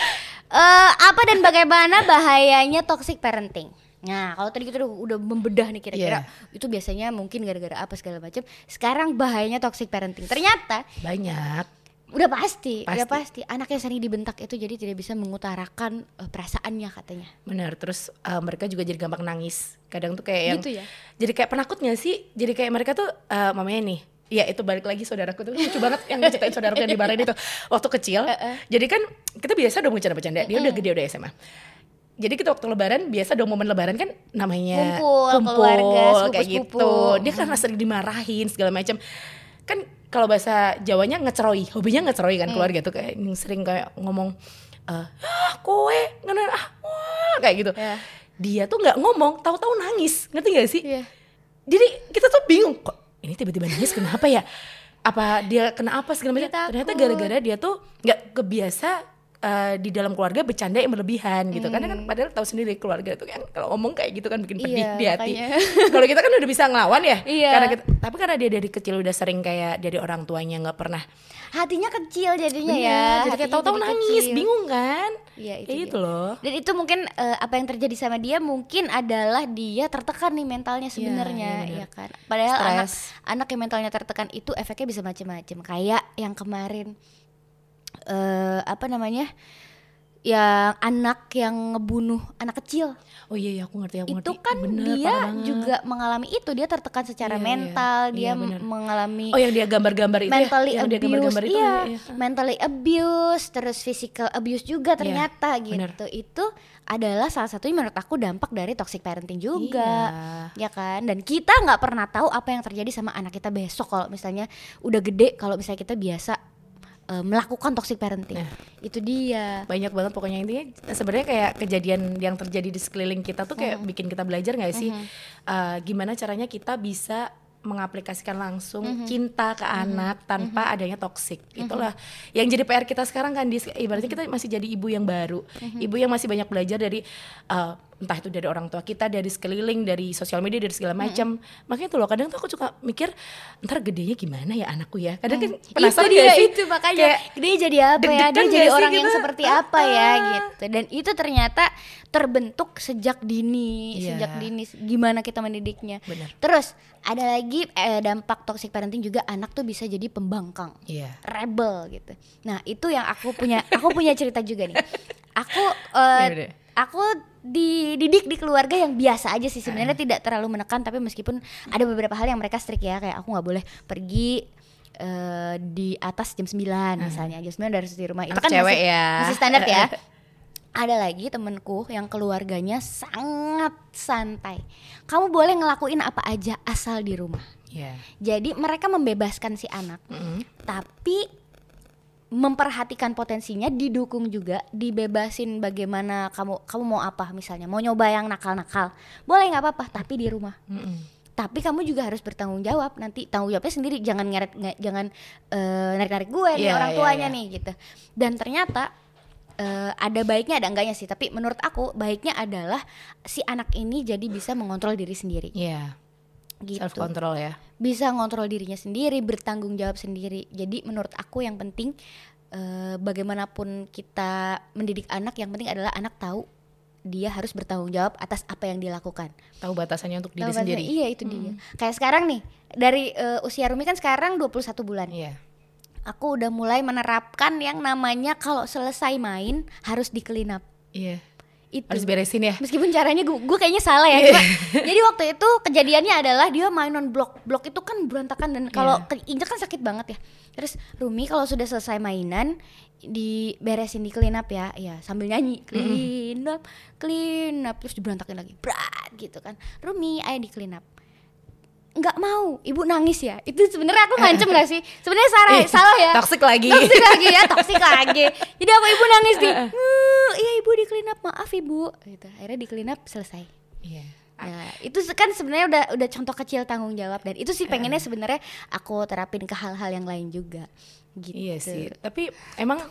Eh apa dan bagaimana bahayanya toxic parenting Nah, kalau tadi kita udah, udah membedah nih kira-kira Iya. itu biasanya mungkin gara-gara apa segala macam. Sekarang bahayanya toxic parenting. Ternyata Banyak. Udah pasti, udah Pasti. pasti anak yang sering dibentak itu jadi tidak bisa mengutarakan eh, perasaannya katanya. Benar, terus eh, mereka juga jadi gampang nangis. Kadang tuh kayak yang Gitu ya? Jadi kayak penakut gak sih? Jadi kayak mereka tuh eh, mamanya nih Ya itu balik lagi saudaraku tuh lucu banget yang ceritain saudaraku yang dimarahin itu waktu kecil. Jadi kan kita biasa dong bercanda-bercanda. Dia udah gede udah SMA. Jadi kita waktu lebaran biasa dong momen lebaran kan namanya Kumpul, keluarga, kayak gitu. Dia kan sering dimarahin segala macam. Kan kalau bahasa Jawanya ngeceroy, hobinya ngeceroy kan keluarga tuh kayak sering kayak ngomong eh ah kowe ngene ah wah kayak gitu. Ya. Dia tuh nggak ngomong, tahu-tahu nangis. Ngerti gak sih? Iya. Jadi kita tuh bingung kok ini tiba-tiba nangis kenapa ya? Apa dia kena apa segala macam? Ternyata gara-gara dia tuh nggak kebiasa eh, di dalam keluarga bercanda yang berlebihan gitu karena kan padahal tahu sendiri keluarga itu kan kalau ngomong kayak gitu kan bikin pedih Iya, di hati <laughs> kalau kita kan udah bisa ngelawan ya Iya. karena kita, tapi karena dia dari kecil udah sering kayak dari orang tuanya nggak pernah hatinya kecil jadinya Bener, ya jadi kayak tahu-tahu nangis kecil. bingung kan Iya, itu gitu loh Dan itu mungkin eh, apa yang terjadi sama dia mungkin adalah dia tertekan nih mentalnya sebenarnya, iya benar. ya kan. Padahal anak anak yang mentalnya tertekan itu efeknya bisa macam-macam. Kayak yang kemarin eh apa namanya? Yang anak yang ngebunuh anak kecil. oh iya iya aku ngerti aku itu ngerti kan Bener, dia juga mengalami itu, dia tertekan secara Iya, iya. mental, Iya, dia benar. mengalami oh yang dia gambar-gambar itu mentally ya yang dia abuse, gambar-gambar itu iya, iya. mentally abuse, terus physical abuse juga ternyata bener. gitu. Itu adalah salah satu menurut aku dampak dari toxic parenting juga, ya kan? Dan kita nggak pernah tahu apa yang terjadi sama anak kita besok kalau misalnya udah gede, kalau misalnya kita biasa eh, melakukan toxic parenting, Nah. itu dia. banyak banget pokoknya. Intinya sebenarnya kayak kejadian yang terjadi di sekeliling kita tuh kayak bikin kita belajar nggak sih? Eh, gimana caranya kita bisa mengaplikasikan langsung cinta ke anak tanpa adanya toksik itulah yang jadi PR kita sekarang kan di ibaratnya kita masih jadi ibu yang baru. Ibu yang masih banyak belajar dari eh, entah itu dari orang tua kita dari sekeliling dari sosial media dari segala macam. Makanya tuh loh kadang tuh aku suka mikir ntar gedenya gimana ya anakku ya? Kadang kan penasaran itu dia sih? itu makanya Kayak dia jadi apa ya? dia jadi orang yang kita? seperti apa ya gitu. Dan itu ternyata terbentuk sejak dini Iya. sejak dini gimana kita mendidiknya. Bener. terus ada lagi eh, dampak toxic parenting juga anak tuh bisa jadi pembangkang iya. rebel gitu. Nah itu yang aku punya aku punya cerita juga nih. <laughs> Aku udah. aku dididik di keluarga yang biasa aja sih. Sebenarnya tidak terlalu menekan tapi meskipun ada beberapa hal yang mereka strict ya kayak aku nggak boleh pergi eh, di atas jam 9 misalnya. Jam 9 dari di rumah. Itu kan cewek masih, ya. masih standar ya. <laughs> Ada lagi temenku yang keluarganya sangat santai. Kamu boleh ngelakuin apa aja asal di rumah. Iya. Jadi mereka membebaskan si anak Mm-mm. tapi memperhatikan potensinya didukung juga dibebasin bagaimana kamu kamu mau apa misalnya mau nyoba yang nakal-nakal. Boleh nggak apa-apa tapi di rumah. Mm-mm. tapi kamu juga harus bertanggung jawab nanti tanggung jawabnya sendiri jangan ngeret nge- jangan eh, narik-narik gue nih Iya, orang iya, tuanya iya. nih gitu. Dan ternyata eh, ada baiknya ada enggaknya sih tapi menurut aku baiknya adalah si anak ini jadi bisa mengontrol diri sendiri. Iya, gitu self control ya. bisa ngontrol dirinya sendiri, bertanggung jawab sendiri. Jadi menurut aku yang penting eh, bagaimanapun kita mendidik anak, yang penting adalah anak tahu dia harus bertanggung jawab atas apa yang dilakukan. Tahu batasannya untuk diri bahasa- sendiri. Iya itu dia. Kayak sekarang nih dari eh, usia Rumi kan sekarang 21 bulan. Iya. Aku udah mulai menerapkan yang namanya kalau selesai main harus di clean up. Iya. Itu. Harus beresin ya. Meskipun caranya gue, gue kayaknya salah ya. Cuma, <laughs> jadi waktu itu kejadiannya adalah dia mainan blok. Blok itu kan berantakan dan kalau Iya. keinjak kan sakit banget ya. Terus Rumi kalau sudah selesai mainan diberesin di clean up ya. Ya sambil nyanyi clean up, clean up terus diberantakin lagi. Berat gitu kan. Rumi ayo di clean up. Nggak mau, ibu nangis ya. Itu sebenarnya aku ngancem gak sih? Sebenarnya salah, Ih, salah ya. toxic lagi. Toxic lagi ya, toxic lagi. Jadi apa ibu nangis nih? "Eh, Iya ibu di clean up, maaf ibu. Gitu. Akhirnya di clean up selesai. Iya. Nah, itu kan sebenarnya udah udah contoh kecil tanggung jawab dan itu sih pengennya sebenarnya aku terapin ke hal-hal yang lain juga. Gitu. Iya sih. Tapi emang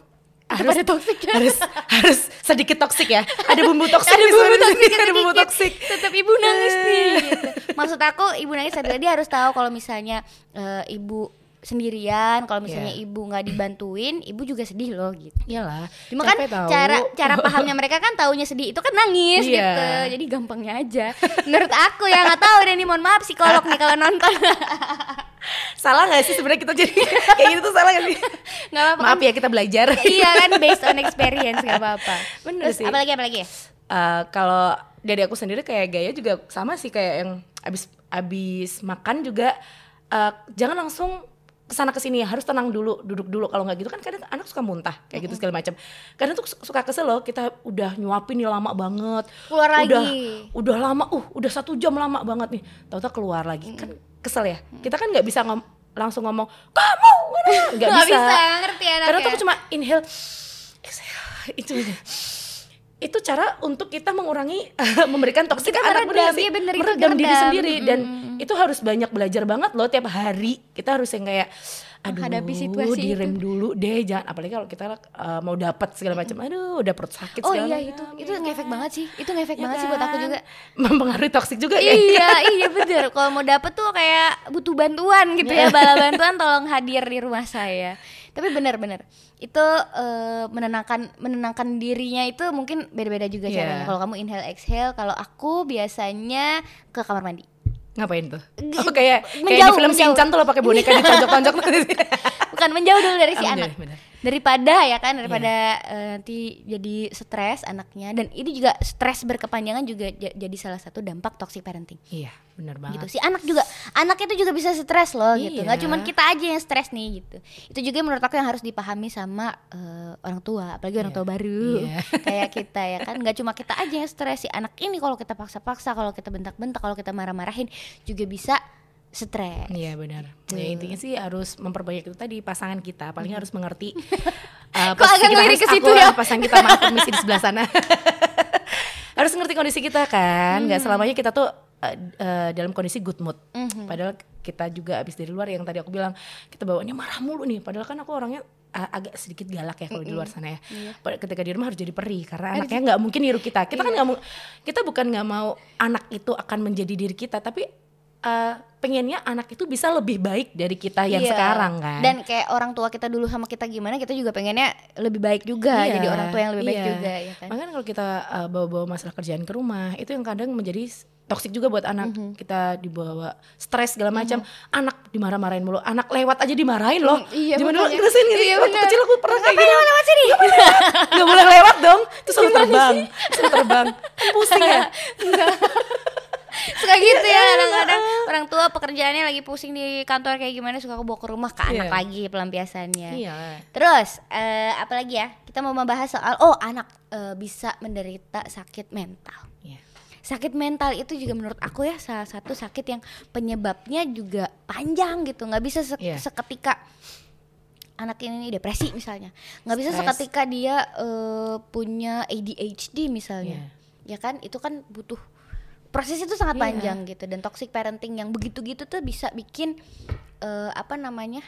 harus ada toxic ya. harus harus sedikit toksik ya. Ada bumbu <laughs> toksik. <laughs> ada bumbu toksik Ada bumbu toksik. Tetap ibu nangis nih. gitu. Maksud aku ibu nangis adalah dia harus tahu kalau misalnya eh, ibu sendirian, kalau misalnya Iya. ibu nggak dibantuin, ibu juga sedih loh gitu. Iyalah. Cuma kan tahu. cara cara pahamnya mereka kan taunya sedih itu kan nangis Iya. gitu. Jadi gampangnya aja. Menurut aku ya nggak tahu deh nih mohon maaf psikolog nih kalau nonton. <laughs> salah gak sih sebenarnya kita jadi <laughs> kayak gitu tuh salah gak sih? Nggak apa-apa. Maaf kan- ya kita belajar. iya kan based on experience nggak apa-apa. Bener Terus sih. apalagi apalagi ya? Eh, kalau dari aku sendiri kayak gaya juga sama sih kayak yang abis abis makan juga eh, jangan langsung ke sana ke sini harus tenang dulu duduk dulu kalau nggak gitu kan kadang anak suka muntah kayak gitu segala macam kadang tuh suka kesel loh kita udah nyuapin nih lama banget Keluar udah lagi. udah lama uh udah satu jam lama banget nih tahu-tahu keluar lagi kan kesel ya. Kita kan nggak bisa ngom- langsung ngomong kamu <laughs> nggak bisa. bisa, ngerti anaknya. karena tuh aku cuma inhale. Exhale itu itu cara untuk kita mengurangi <laughs> memberikan toksik Kita anak meredam, iya bener, meredam diri sendiri. Dan itu harus banyak belajar banget loh tiap hari. Kita harus yang kayak aduh menghadapi situasi direm itu. dulu deh jangan apalagi kalau kita uh, mau dapat segala macam aduh udah perut sakit Oh iya macam, itu ya itu kan? ngefek banget sih. Itu ngefek Ya banget sih buat aku kan? juga. mempengaruhi toksik juga kayak iya iya bener kalau mau dapet tuh kayak butuh bantuan gitu ya bala bantuan tolong hadir di rumah saya tapi bener-bener itu eh, menenangkan menenangkan dirinya itu mungkin beda-beda juga Iya. caranya kalau kamu inhale exhale kalau aku biasanya ke kamar mandi ngapain tuh oh kayak kayak di Menjauh, film menjauh. Shinchan tuh lo pakai boneka ditonjok-tonjok <laughs> bukan menjauh dulu dari si Oh, anak bener, bener. Daripada ya kan daripada eh, nanti jadi stres anaknya. Dan ini juga stres berkepanjangan juga jadi salah satu dampak toxic parenting. Iya bener banget. Gitu si anak juga anak itu juga bisa stres loh gitu. Iya. nggak cuman kita aja yang stres nih gitu. Itu juga menurut aku yang harus dipahami sama eh, orang tua. Apalagi orang Iya. tua baru. Iya. <laughs> kayak kita ya kan. Nggak cuma kita aja yang stres. Si anak ini kalau kita paksa-paksa kalau kita bentak-bentak kalau kita marah-marahin juga bisa stres Iya benar. Ya intinya sih harus memperbaiki itu tadi pasangan kita paling harus mengerti. uh, <laughs> Kok agak ke situ ya? Pasangan kita maaf permisi di sebelah sana. <laughs> harus ngerti kondisi kita kan. Nggak selamanya kita tuh uh, uh, dalam kondisi good mood. Padahal kita juga habis dari luar yang tadi aku bilang kita bawaannya marah mulu nih. Padahal kan aku orangnya uh, agak sedikit galak ya kalau di luar sana ya. Pada- Ketika di rumah harus jadi perih karena anaknya nggak mungkin niru kita. Kita kan nggak mau kita bukan nggak mau anak itu akan menjadi diri kita tapi uh, pengennya anak itu bisa lebih baik dari kita yang Iya. sekarang kan. dan kayak orang tua kita dulu sama kita gimana kita juga pengennya lebih baik juga Iya, jadi orang tua yang lebih baik iya. juga ya kan Makanya kalau kita uh, bawa-bawa masalah kerjaan ke rumah, itu yang kadang menjadi toksik juga buat anak. Mhm. Kita dibawa stres segala macam, anak dimarah-marahin mulu, anak lewat aja dimarahin loh. iya, Zaman dulu ngerasain gitu. Iya, Waktu bener. kecil aku pernah kayak gitu. lewat sini Gak boleh lewat dong, terus suruh terbang, suruh terbang. Kan pusing ya. <laughs> <laughs> suka gitu ya <laughs> kadang-kadang orang tua pekerjaannya lagi pusing di kantor kayak gimana suka aku bawa ke rumah ke anak Iya. lagi pelampiasannya. Iya. terus eh, apa lagi ya kita mau membahas soal oh anak eh, bisa menderita sakit mental. Iya. sakit mental itu juga menurut aku ya salah satu sakit yang penyebabnya juga panjang gitu. Nggak bisa se- Iya. seketika anak ini depresi misalnya. Nggak bisa seketika dia eh, punya ADHD misalnya. Ya kan? Itu kan butuh proses itu sangat Iya. panjang gitu dan toxic parenting yang begitu gitu tuh bisa bikin eh, apa namanya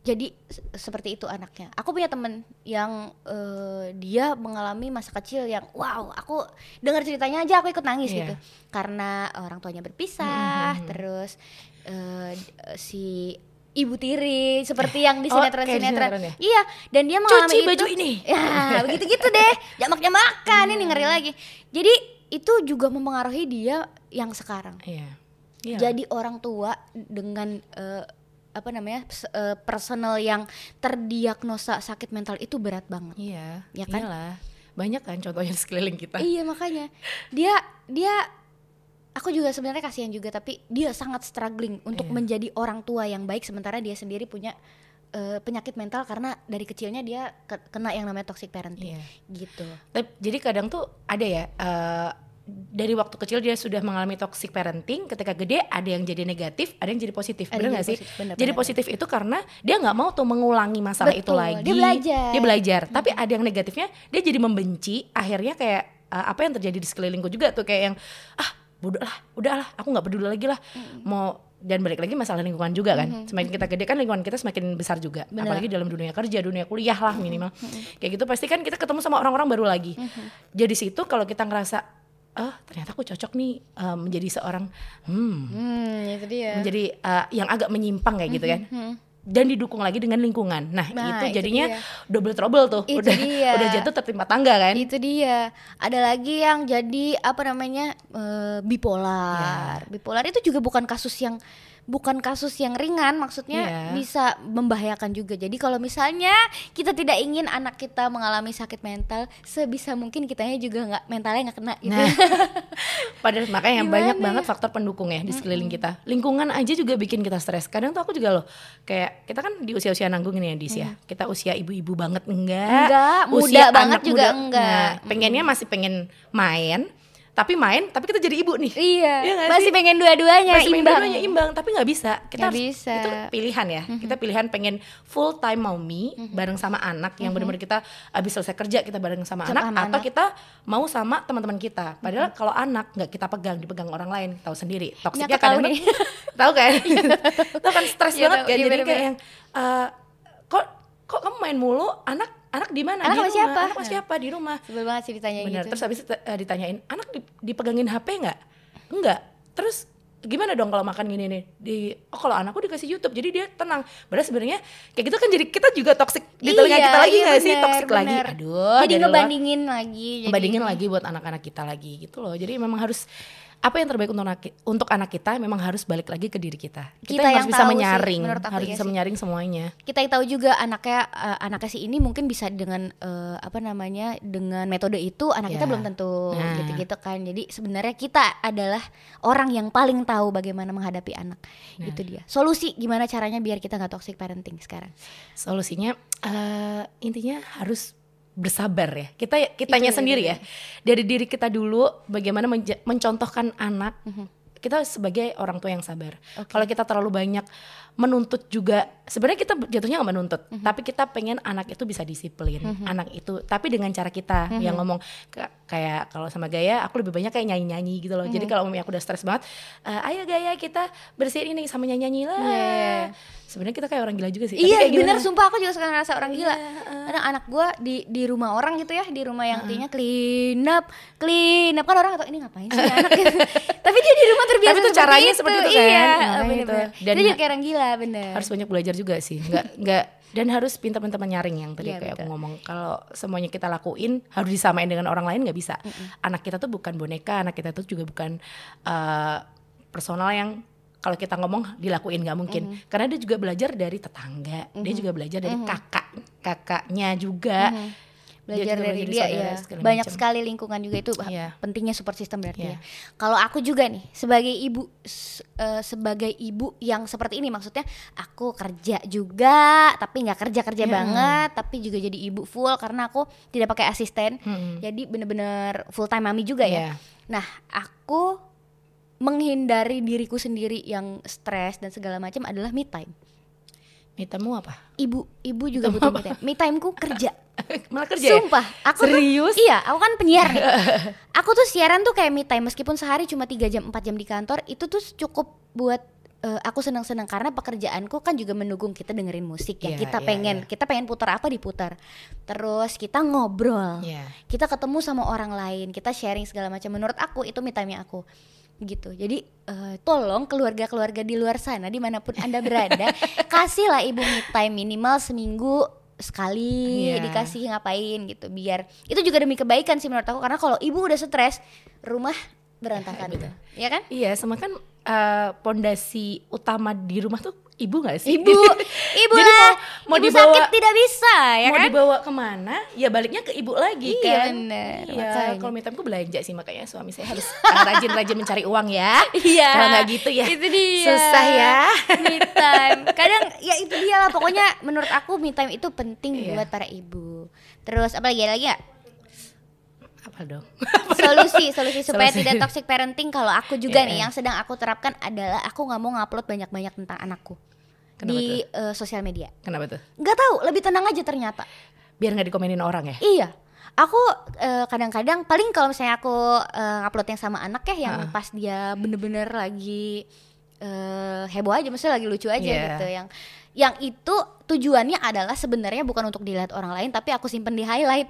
jadi se- seperti itu anaknya. Aku punya temen yang eh, dia mengalami masa kecil yang wow, aku dengar ceritanya aja aku ikut nangis Iya. gitu. Karena orang tuanya berpisah, Mhm. terus eh, d- si ibu tiri seperti yang di Oh, sinetron kayak di sinetron. sinetron ya? Iya, dan dia mengalami Cuci itu. baju ini. Ya, begitu-gitu deh. Jamak-jamakan ini ngeri lagi. Jadi itu juga mempengaruhi dia yang sekarang Iya. Iya. jadi orang tua dengan eh, apa namanya eh, personal yang terdiagnosa sakit mental itu berat banget Iya. Ya kan? Iyalah. Banyak kan contohnya di sekeliling kita. iya makanya dia dia aku juga sebenarnya kasihan juga tapi dia sangat struggling untuk Iya. menjadi orang tua yang baik sementara dia sendiri punya eh, penyakit mental karena dari kecilnya dia ke- kena yang namanya toxic parenting Iya. gitu Jadi kadang tuh ada ya eh, dari waktu kecil dia sudah mengalami toxic parenting, ketika gede ada yang jadi negatif, ada yang jadi positif, Ada bener nggak sih? positif, bener, jadi bener, positif itu karena dia nggak mau tuh mengulangi masalah itu Betul, lagi. dia belajar. Dia belajar. Tapi ada yang negatifnya, dia jadi membenci. Akhirnya kayak eh, apa yang terjadi di sekelilingku juga tuh kayak yang ah bodoh lah, udah lah, aku nggak peduli lagi lah. Mau dan balik lagi masalah lingkungan juga kan. Semakin kita gede kan lingkungan kita semakin besar juga. Bener. Apalagi dalam dunia kerja, dunia kuliah lah minimal. Kayak gitu pasti kan kita ketemu sama orang-orang baru lagi. Jadi situ kalau kita ngerasa oh ternyata aku cocok nih eh, menjadi seorang hmm hmm itu dia menjadi eh, yang agak menyimpang kayak gitu kan. Dan didukung lagi dengan lingkungan. Nah, Nah, itu itu jadinya dia. double trouble tuh. Itu udah dia. udah jatuh tertimpa tangga kan. itu dia ada lagi yang jadi apa namanya eh, bipolar Ya. bipolar itu juga bukan kasus yang bukan kasus yang ringan maksudnya Iya. bisa membahayakan juga jadi kalau misalnya kita tidak ingin anak kita mengalami sakit mental sebisa mungkin kitanya juga nggak mentalnya nggak kena gitu Nah, <laughs> padahal makanya Gimana banyak ya? banget faktor pendukung ya di sekeliling kita. Lingkungan aja juga bikin kita stres. Kadang tuh aku juga loh, kayak kita kan di usia-usia nanggung ini ya, Dis ya. Kita usia ibu-ibu banget enggak? Enggak, muda Usia banget anak juga muda, enggak. Nah, pengennya masih pengen main, tapi main tapi kita jadi ibu nih Iya, Iya nggak masih sih? pengen dua-duanya Masih pengen imbang. dua-duanya imbang tapi nggak bisa kita Nggak harus- bisa. Itu pilihan ya kita pilihan pengen full time mommy bareng sama anak yang benar-benar kita abis selesai kerja kita bareng sama, Sama anak sama atau anak. kita mau sama teman-teman kita padahal kalau anak nggak kita pegang dipegang orang lain tahu sendiri toksiknya tahu kadang nih. <laughs> tahu kan <laughs> tahu kan stres Iya, banget tahu. kan Iya, jadi bener-bener. kayak yang eh, kok kok kamu main mulu anak anak di mana Anak di rumah siapa? anak sama siapa di rumah Sebel banget sih ditanya Bener. gitu. Terus habis eh, ditanyain, anak di- dipegangin HP nggak? Enggak. Terus gimana dong kalau makan gini nih? Di oh kalau anakku dikasih YouTube, jadi dia tenang. Padahal sebenarnya kayak gitu kan jadi kita juga toxic di telinga Iya, kita lagi iya nggak sih? Toxic lagi. Aduh. jadi luar. ngebandingin lagi. jadi- ngebandingin lagi buat anak-anak kita lagi gitu loh. Jadi memang harus apa yang terbaik untuk anak, untuk anak kita memang harus balik lagi ke diri kita. Kita, Kita yang yang harus bisa sih, menyaring, aku harus iya bisa sih. menyaring semuanya. kita tahu juga anaknya eh, anaknya si ini mungkin bisa dengan eh, apa namanya dengan metode itu anak kita Ya. belum tentu Nah. gitu-gitu kan jadi sebenarnya kita adalah orang yang paling tahu bagaimana menghadapi anak Nah. itu dia solusi gimana caranya biar kita nggak toxic parenting sekarang Solusinya eh, intinya harus bersabar ya. Kita kitanya Itu, sendiri itu, ya. Dari diri kita dulu bagaimana mencontohkan anak. Kita sebagai orang tua yang sabar. Oke. Kalau kita terlalu banyak menuntut juga, sebenarnya kita jatuhnya nggak menuntut, Mhm. tapi kita pengen anak itu bisa disiplin, anak itu, tapi dengan cara kita Mhm. yang ngomong kayak kalau sama Gaya, aku lebih banyak kayak nyanyi-nyanyi gitu loh. Jadi Mhm. kalau mami aku udah stres banget, "Eh, ayo Gaya kita bersihin ini sama nyanyi-nyanyi lah. Iya. Sebenarnya kita kayak orang gila juga sih. Iya bener sumpah aku juga suka ngerasa orang gila Iya, Kadang anak gue di di rumah orang gitu ya Di rumah yang artinya clean up Clean up Kan orang atau ini ngapain sih anak <laughs> Tapi dia di rumah terbiasa Tapi itu caranya seperti itu kan, Iya makanya bener, itu. bener. Dan Dia juga kayak orang gila bener harus banyak belajar juga sih nggak nggak dan harus pintar-pintar menyaring yang tadi Iya, kayak aku ngomong kalau semuanya kita lakuin harus disamain dengan orang lain nggak bisa. Anak kita tuh bukan boneka anak kita tuh juga bukan eh, personal yang kalau kita ngomong dilakuin nggak mungkin. Karena dia juga belajar dari tetangga dia juga belajar dari kakak kakaknya juga. Dia belajar juga dari dia ya banyak macam. sekali lingkungan juga itu Iya. pentingnya support system berarti Iya. ya kalau aku juga nih sebagai ibu s- eh, sebagai ibu yang seperti ini maksudnya aku kerja juga tapi nggak kerja kerja Iya. banget tapi juga jadi ibu full karena aku tidak pakai asisten Mm-mm. jadi bener-bener full time mami juga ya Iya. nah aku menghindari diriku sendiri yang stres dan segala macam adalah me time Mitamu apa ibu ibu juga butuh me time me timeku kerja <laughs> malah kerja ya? Sumpah, aku tuh- Serius? iya, aku kan penyiar nih. <laughs> aku tuh siaran tuh kayak me time meskipun sehari cuma 3 jam 4 jam di kantor, itu tuh cukup buat eh, aku senang-senang karena pekerjaanku kan juga mendukung kita dengerin musik ya. Iya, kita iya, pengen, kita pengen putar apa diputar. Terus kita ngobrol. Iya. Kita ketemu sama orang lain, kita sharing segala macam. Menurut aku itu me time aku gitu. Jadi eh, tolong keluarga-keluarga di luar sana di mana pun anda berada, <laughs> kasihlah ibu me time minimal seminggu sekali Iya. dikasih ngapain gitu biar itu juga demi kebaikan sih menurut aku karena kalau ibu udah stres rumah berantakan <laughs> gitu ya kan Iya, sama kan eh, pondasi utama di rumah tuh ibu gak sih? ibu <laughs> ibu Jadi lah mau, mau ibu dibawa sakit tidak bisa ya mau kan dibawa ke mana? Ya baliknya ke ibu lagi Iya, kan. bener, Iya, kalau me timeku belanja sih makanya suami saya harus <laughs> rajin-rajin mencari uang ya. Iya. Kalau nggak gitu ya. Itu dia. Susah ya. <laughs> Me time. Kadang ya itu dia lah pokoknya menurut aku me time itu penting Iya. buat para ibu. Terus apa lagi ada lagi ya? Apa dong? Solusi, solusi supaya Solusi. tidak toxic parenting kalau aku juga Iya. nih yang sedang aku terapkan adalah aku nggak mau ngupload banyak-banyak tentang anakku Kenapa di eh, sosial media. Kenapa tuh? Nggak tahu, lebih tenang aja ternyata. Biar nggak dikomenin orang ya? Iya. Aku eh, kadang-kadang paling kalau misalnya aku eh, upload yang sama anak ya yang Ah. pas dia bener-bener lagi eh, heboh aja, maksudnya lagi lucu aja Iya. gitu yang yang itu tujuannya adalah sebenarnya bukan untuk dilihat orang lain tapi aku simpen di highlight.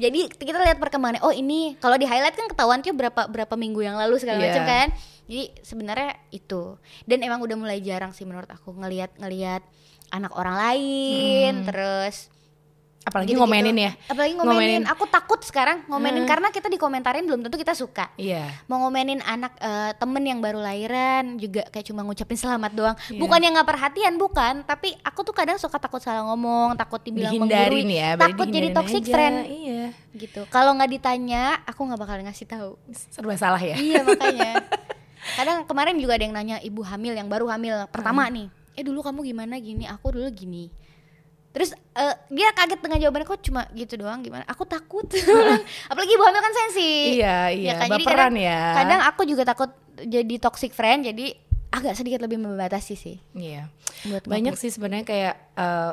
Jadi kita lihat perkembangannya. Oh ini kalau di highlight kan ketahuan tuh berapa berapa minggu yang lalu segala Iya. macam kan. Jadi sebenarnya itu. Dan emang udah mulai jarang sih menurut aku ngelihat ngelihat anak orang lain terus Apalagi gitu-gitu. ngomenin ya. Apalagi ngomenin. Aku takut sekarang ngomenin karena kita dikomentarin belum tentu kita suka. Iya. Mau ngomenin anak eh, temen yang baru lahiran juga kayak cuma ngucapin selamat doang. Iya. Bukan yang nggak perhatian, bukan. Tapi aku tuh kadang suka takut salah ngomong, takut dibilang menggurui, ya. takut jadi toxic aja. friend Iya. gitu. Kalau nggak ditanya, aku nggak bakal ngasih tahu. Serba salah ya. iya makanya. <laughs> Kadang kemarin juga ada yang nanya ibu hamil yang baru hamil pertama Hmm. nih. Eh dulu kamu gimana gini? Aku dulu gini. Terus eh, dia kaget dengan jawabannya kok cuma gitu doang gimana aku takut <laughs> apalagi ibu hamil kan sensi Iya, iya, kan? Jadi baperan kadang, ya. kadang aku juga takut jadi toxic friend jadi agak sedikit lebih membatasi sih Iya. buat Banyak sih sebenarnya kayak eh,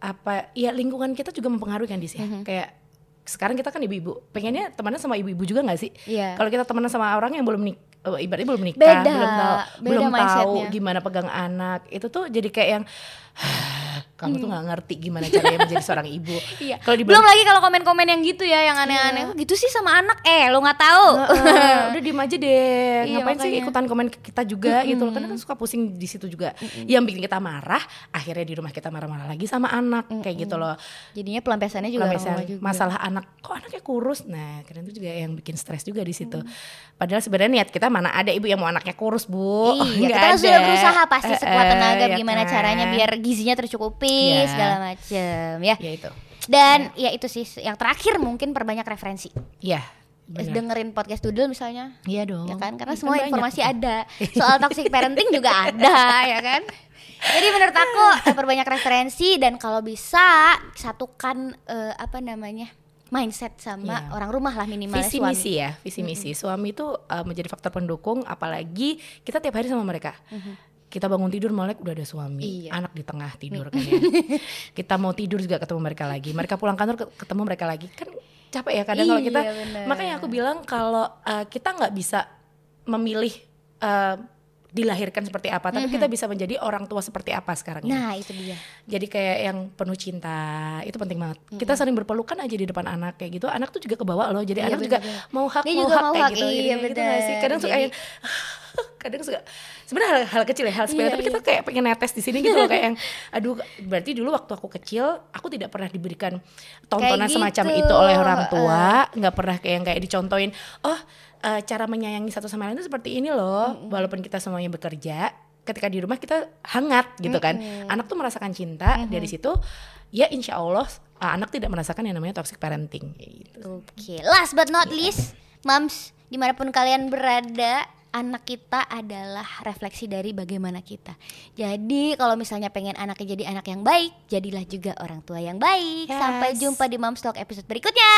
apa ya lingkungan kita juga mempengaruhi kan dis ya. Mhm. Kayak sekarang kita kan ibu-ibu, pengennya temenan sama ibu-ibu juga nggak sih? Iya. Kalau kita temenan sama orang yang belum nik eh, ibaratnya belum nikah, Beda, belum tahu, beda belum tahu gimana pegang anak, itu tuh jadi kayak yang <sighs> kamu tuh nggak ngerti gimana caranya menjadi seorang ibu. <laughs> Iya. Kalau Belum lagi kalau komen-komen yang gitu ya, yang aneh-aneh. Kok gitu sih sama anak? Eh, lo nggak tahu. Heeh, <laughs> udah diem aja deh Iya, ngapain sih makanya. ikutan komen ke kita juga gitu loh karena kan suka pusing di situ juga yang bikin kita marah akhirnya di rumah kita marah-marah lagi sama anak kayak gitu loh Jadinya pelampiasannya juga Pelampiasan juga. masalah anak kok anaknya kurus nah kadang itu juga yang bikin stres juga di situ padahal sebenarnya niat kita mana ada ibu yang mau anaknya kurus bu Iya, <laughs> kita kan sudah ada. berusaha pasti Eh, sekuat eh, tenaga ya gimana kan? caranya biar gizinya tercukupi Iya. segala macem ya. ya itu Dan ya itu sih yang terakhir mungkin perbanyak referensi. ya Eh, benar. Dengerin podcast Doodle misalnya. iya dong Ya kan? Karena Kan semua banyak informasi tuh. ada. <laughs> Soal toxic parenting juga ada ya kan? Jadi menurut aku eh, perbanyak referensi dan kalau bisa satukan eh, apa namanya? mindset sama Iya. orang rumah lah minimal visi suami. misi ya visi misi suami itu uh, menjadi faktor pendukung apalagi kita tiap hari sama mereka kita bangun tidur melek udah ada suami. Iya. anak di tengah tidur kan ya <laughs> kita mau tidur juga ketemu mereka lagi mereka pulang kantor ke- ketemu mereka lagi kan capek ya kadang kalau Iya, kita bener. makanya aku bilang kalau uh, kita nggak bisa memilih uh, dilahirkan seperti apa tapi kita bisa menjadi orang tua seperti apa sekarang ini. Nah, itu dia. jadi kayak yang penuh cinta itu penting banget kita sering berpelukan aja di depan anak kayak gitu anak tuh juga kebawa loh jadi Iya, anak juga bener-bener. mau hak Dia mau juga hak mau kayak hak, gitu iya, Jadi gitu sih kadang suka bener. <laughs> kadang suka sebenarnya hal, hal kecil ya hal sepele Iya, tapi iya. kita kayak pengen netes di sini gitu loh kayak yang <laughs> aduh berarti dulu waktu aku kecil aku tidak pernah diberikan tontonan Kayak semacam gitu, itu oleh orang tua nggak pernah kayak yang kayak dicontohin oh eh, cara menyayangi satu sama lain itu seperti ini loh walaupun kita semuanya bekerja ketika di rumah kita hangat gitu kan anak tuh merasakan cinta dari situ ya insya Allah eh, anak tidak merasakan yang namanya toxic parenting kayak gitu. Oke, last but not least, moms di mana pun kalian berada, anak kita adalah refleksi dari bagaimana kita. Jadi kalau misalnya pengen anaknya jadi anak yang baik, jadilah juga orang tua yang baik. Yes. Sampai jumpa di Moms Talk episode berikutnya.